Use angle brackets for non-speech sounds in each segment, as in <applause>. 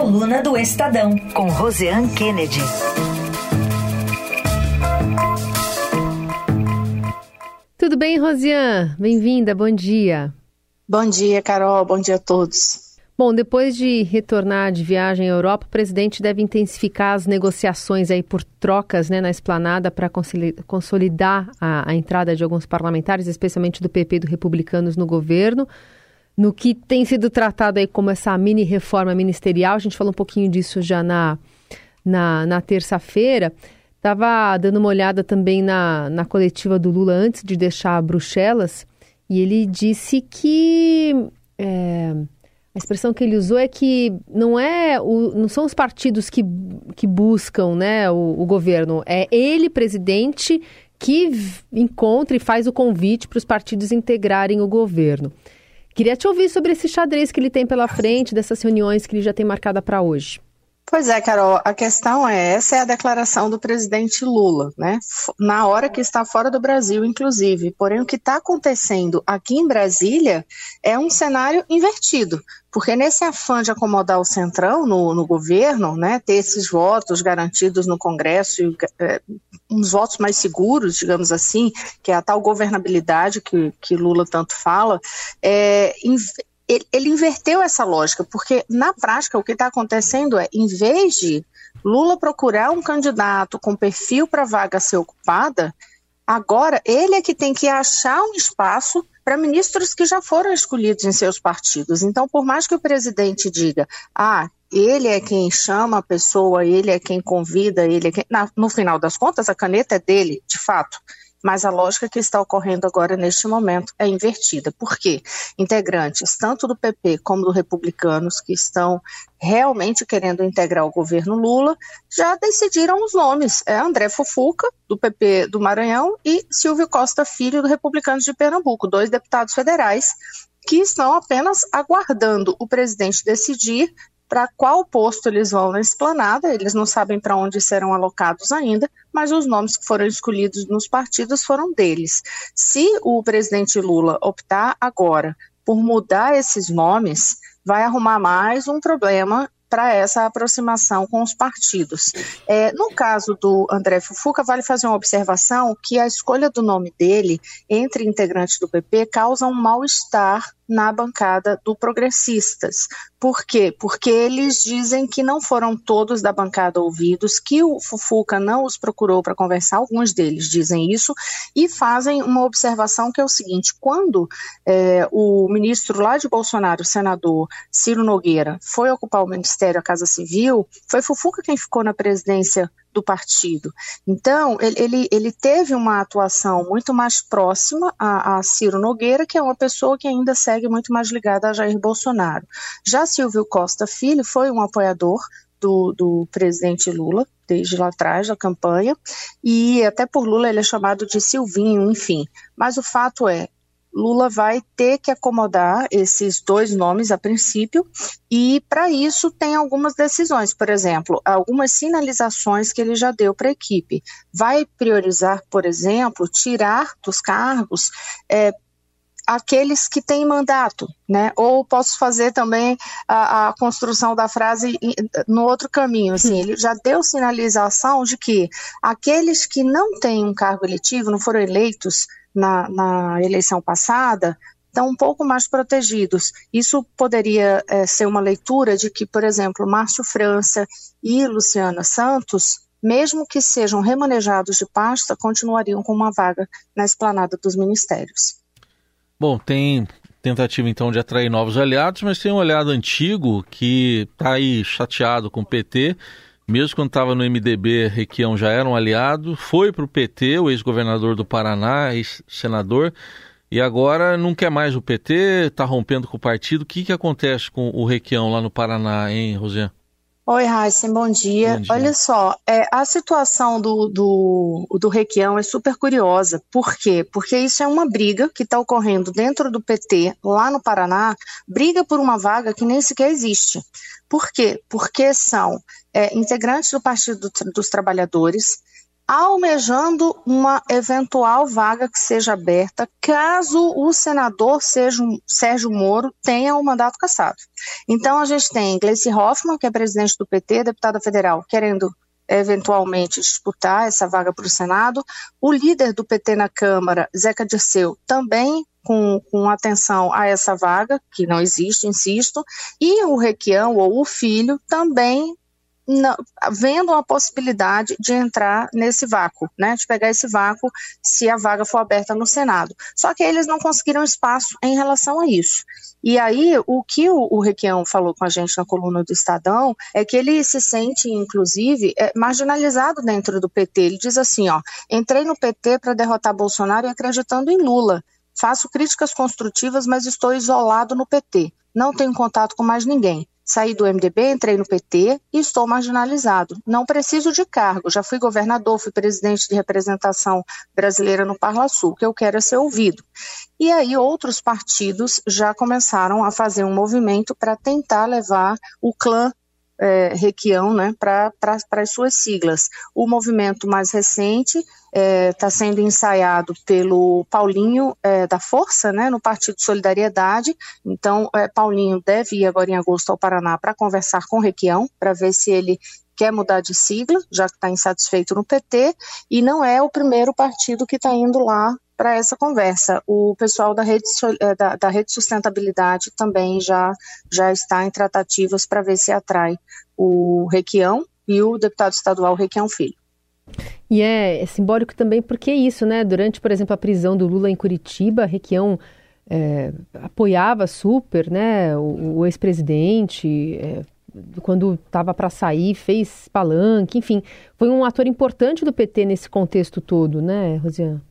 Coluna do Estadão, com Roseanne Kennedy. Tudo bem, Rosiane? Bem-vinda, bom dia. Bom dia, Carol, bom dia a todos. Bom, depois de retornar de viagem à Europa, o presidente deve intensificar as negociações aí por trocas né, na esplanada para consolidar a, a, entrada de alguns parlamentares, especialmente do PP e do Republicanos no governo. No que tem sido tratado aí como essa mini reforma ministerial, a gente falou um pouquinho disso já na, na, na terça-feira. Estava dando uma olhada também na, na coletiva do Lula antes de deixar Bruxelas e ele disse que é, a expressão que ele usou é que não é o, não são os partidos que, que buscam né, o, o governo, é ele, presidente, que encontra e faz o convite para os partidos integrarem o governo. Queria te ouvir sobre esse xadrez que ele tem pela frente, dessas reuniões que ele já tem marcada para hoje. Pois é, Carol, a questão é, essa é a declaração do presidente Lula, né? Na hora que está fora do Brasil, inclusive. Porém, o que está acontecendo aqui em Brasília é um cenário invertido. Porque nesse afã de acomodar o Centrão no, no governo, né, ter esses votos garantidos no Congresso, e, é, uns votos mais seguros, digamos assim, que é a tal governabilidade que, que Lula tanto fala, é, ele, ele inverteu essa lógica, porque na prática o que está acontecendo é, em vez de Lula procurar um candidato com perfil para vaga ser ocupada, agora ele é que tem que achar um espaço para ministros que já foram escolhidos em seus partidos. Então, por mais que o presidente diga, ah, ele é quem chama a pessoa, ele é quem convida, ele é quem. no final das contas, a caneta é dele, de fato mas a lógica que está ocorrendo agora neste momento é invertida. Por quê? Integrantes tanto do PP como do Republicanos que estão realmente querendo integrar o governo Lula já decidiram os nomes. É André Fufuca, do PP do Maranhão, e Silvio Costa Filho, do Republicanos de Pernambuco, dois deputados federais que estão apenas aguardando o presidente decidir para qual posto eles vão na esplanada, eles não sabem para onde serão alocados ainda, mas os nomes que foram escolhidos nos partidos foram deles. Se o presidente Lula optar agora por mudar esses nomes, vai arrumar mais um problema para essa aproximação com os partidos. É, no caso do André Fufuca, vale fazer uma observação que a escolha do nome dele entre integrantes do PP causa um mal-estar na bancada do Progressistas. Por quê? Porque eles dizem que não foram todos da bancada ouvidos, que o Fufuca não os procurou para conversar, alguns deles dizem isso, e fazem uma observação que é o seguinte: quando é, o ministro lá de Bolsonaro, o senador Ciro Nogueira, foi ocupar o Ministério, a Casa Civil, foi Fufuca quem ficou na presidência do partido. Então, ele, ele teve uma atuação muito mais próxima a, a, Ciro Nogueira, que é uma pessoa que ainda segue muito mais ligada a Jair Bolsonaro. Já Silvio Costa Filho foi um apoiador do, do, presidente Lula, desde lá atrás da campanha, e até por Lula ele é chamado de Silvinho, enfim. Mas o fato é, Lula vai ter que acomodar esses dois nomes a princípio, e para isso tem algumas decisões, por exemplo, algumas sinalizações que ele já deu para a equipe. Vai priorizar, por exemplo, tirar dos cargos é, aqueles que têm mandato, né? Ou posso fazer também a, a, construção da frase no outro caminho, assim, ele já deu sinalização de que aqueles que não têm um cargo eletivo, não foram eleitos na, na eleição passada, estão um pouco mais protegidos. Isso poderia é, ser uma leitura de que, por exemplo, Márcio França e Luciana Santos, mesmo que sejam remanejados de pasta, continuariam com uma vaga na esplanada dos ministérios. Bom, tem tentativa então de atrair novos aliados, mas tem um aliado antigo que está aí chateado com o PT mesmo quando estava no MDB, Requião já era um aliado, foi para o PT, o ex-governador do Paraná, ex-senador, e agora não quer mais o PT, está rompendo com o partido. O que, que acontece com o Requião lá no Paraná, hein, Rosiane? Oi, Raíssen, bom dia. bom dia. Olha só, é, a situação do, do, do Requião é super curiosa. Por quê? Porque isso é uma briga que está ocorrendo dentro do PT, lá no Paraná, briga por uma vaga que nem sequer existe. Por quê? Porque são é, integrantes do Partido dos Trabalhadores, almejando uma eventual vaga que seja aberta caso o senador Sérgio Moro tenha o mandato cassado. Então a gente tem Gleice Hoffmann, que é presidente do PT, deputada federal, querendo eventualmente disputar essa vaga para o Senado. O líder do PT na Câmara, Zeca Dirceu, também com, com, atenção a essa vaga, que não existe, insisto, e o Requião, ou o filho, também não, vendo uma possibilidade de entrar nesse vácuo, né, de pegar esse vácuo se a vaga for aberta no Senado. Só que eles não conseguiram espaço em relação a isso. E aí, o que o, o Requião falou com a gente na coluna do Estadão é que ele se sente, inclusive, é, marginalizado dentro do PT. Ele diz assim: ó, entrei no PT para derrotar Bolsonaro e acreditando em Lula. Faço críticas construtivas, mas estou isolado no PT. Não tenho contato com mais ninguém. Saí do MDB, entrei no PT e estou marginalizado. Não preciso de cargo, já fui governador, fui presidente de representação brasileira no Parla Sul, que eu quero é ser ouvido. E aí outros partidos já começaram a fazer um movimento para tentar levar o clã é, Requião né, para as suas siglas. O movimento mais recente está é, tá sendo ensaiado pelo Paulinho é, da Força, né, no Partido Solidariedade. Então, é, Paulinho deve ir agora em agosto ao Paraná para conversar com Requião, para ver se ele quer mudar de sigla, já que está insatisfeito no PT, e não é o primeiro partido que está indo lá para essa conversa. O pessoal da rede, é, da, da rede sustentabilidade também já, já está em tratativas para ver se atrai o Requião e o deputado estadual Requião Filho. E é, é, simbólico também porque é isso, né? Durante, por exemplo, a prisão do Lula em Curitiba, Requião é, apoiava super, né? O, o ex-presidente, é, quando estava para sair, fez palanque, enfim, foi um ator importante do PT nesse contexto todo, né, Rosiane?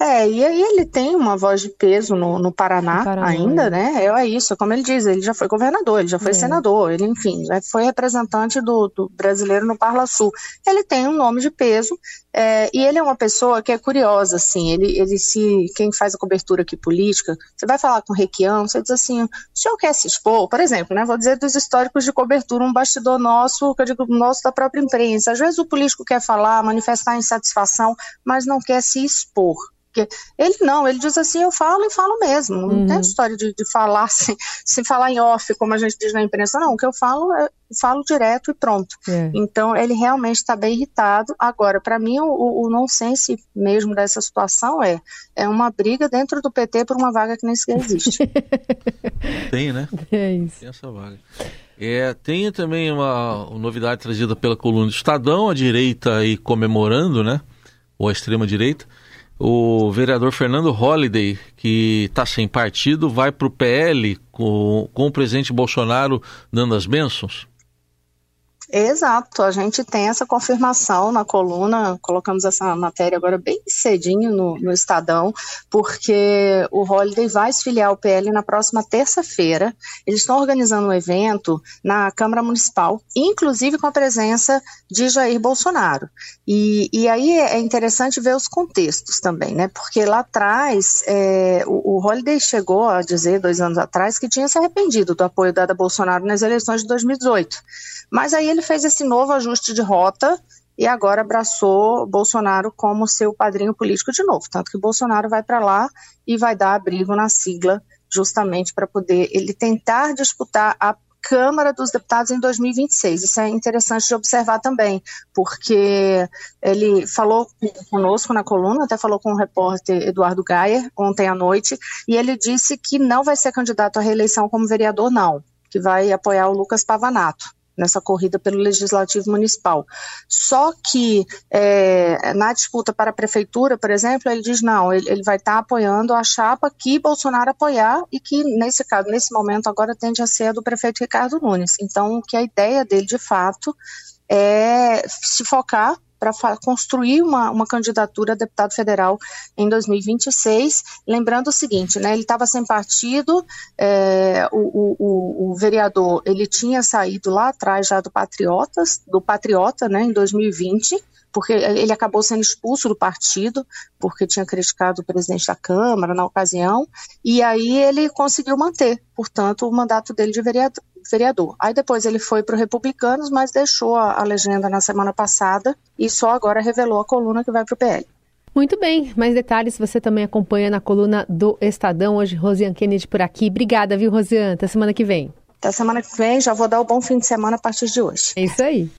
É, e aí ele tem uma voz de peso no, no Paraná, Paraná, ainda, né? É, é isso, como ele diz, ele já foi governador, ele já foi é. senador, ele, enfim, já foi representante do, do, brasileiro no Parla Sul. Ele tem um nome de peso é, e ele é uma pessoa que é curiosa, assim, ele, ele se, quem faz a cobertura aqui política, você vai falar com o Requião, você diz assim, o senhor quer se expor? Por exemplo, né, vou dizer dos históricos de cobertura, um bastidor nosso, que eu digo, nosso da própria imprensa. Às vezes o político quer falar, manifestar insatisfação, mas não quer se expor. Porque ele não, ele diz assim, eu falo e falo mesmo. Não uhum. tem história de, de falar <laughs> assim, sem falar em off, como a gente diz na imprensa, não. O que eu falo é falo direto e pronto. É. Então ele realmente está bem irritado. Agora, para mim, o, o nonsense mesmo dessa situação é é uma briga dentro do PT por uma vaga que nem sequer existe. <laughs> tem, né? É isso. Tem essa vaga. É, tem também uma, uma novidade trazida pela coluna do Estadão, a direita aí comemorando, né? Ou a extrema direita o vereador Fernando Holliday, que está sem partido, vai para o PL com, com o presidente Bolsonaro dando as bênçãos? Exato, a gente tem essa confirmação na coluna, colocamos essa matéria agora bem cedinho no, no Estadão, porque o Holiday vai se filiar ao PL na próxima terça-feira. Eles estão organizando um evento na Câmara Municipal, inclusive com a presença de Jair Bolsonaro. E, e aí é interessante ver os contextos também, né? Porque lá atrás, é, o, o Holiday chegou a dizer, dois anos atrás, que tinha se arrependido do apoio dado a Bolsonaro nas eleições de 2018. Mas aí ele fez esse novo ajuste de rota e agora abraçou Bolsonaro como seu padrinho político de novo. Tanto que Bolsonaro vai para lá e vai dar abrigo na sigla, justamente para poder ele tentar disputar a Câmara dos Deputados em 2026. Isso é interessante de observar também, porque ele falou conosco na coluna, até falou com o repórter Eduardo Gayer ontem à noite, e ele disse que não vai ser candidato à reeleição como vereador, não, que vai apoiar o Lucas Pavanato nessa corrida pelo Legislativo Municipal. Só que é, na disputa para a Prefeitura, por exemplo, ele diz não, ele, ele vai estar tá apoiando a chapa que Bolsonaro apoiar e que, nesse caso, nesse momento, agora tende a ser a do prefeito Ricardo Nunes. Então, que a ideia dele, de fato, é se focar para construir uma, uma candidatura a deputado federal em 2026. Lembrando o seguinte, né, ele estava sem partido, é, o, o, o, vereador ele tinha saído lá atrás já do Patriotas, do Patriota, né, em 2020 porque ele acabou sendo expulso do partido, porque tinha criticado o presidente da Câmara na ocasião, e aí ele conseguiu manter, portanto, o mandato dele de vereador, vereador. Aí depois ele foi para o Republicanos, mas deixou a, a legenda na semana passada e só agora revelou a coluna que vai para o PL. Muito bem, mais detalhes você também acompanha na coluna do Estadão. Hoje, Rosiane Kennedy por aqui. Obrigada, viu, Rosiane? Até semana que vem. Até semana que vem, já vou dar o bom fim de semana a partir de hoje. É isso aí.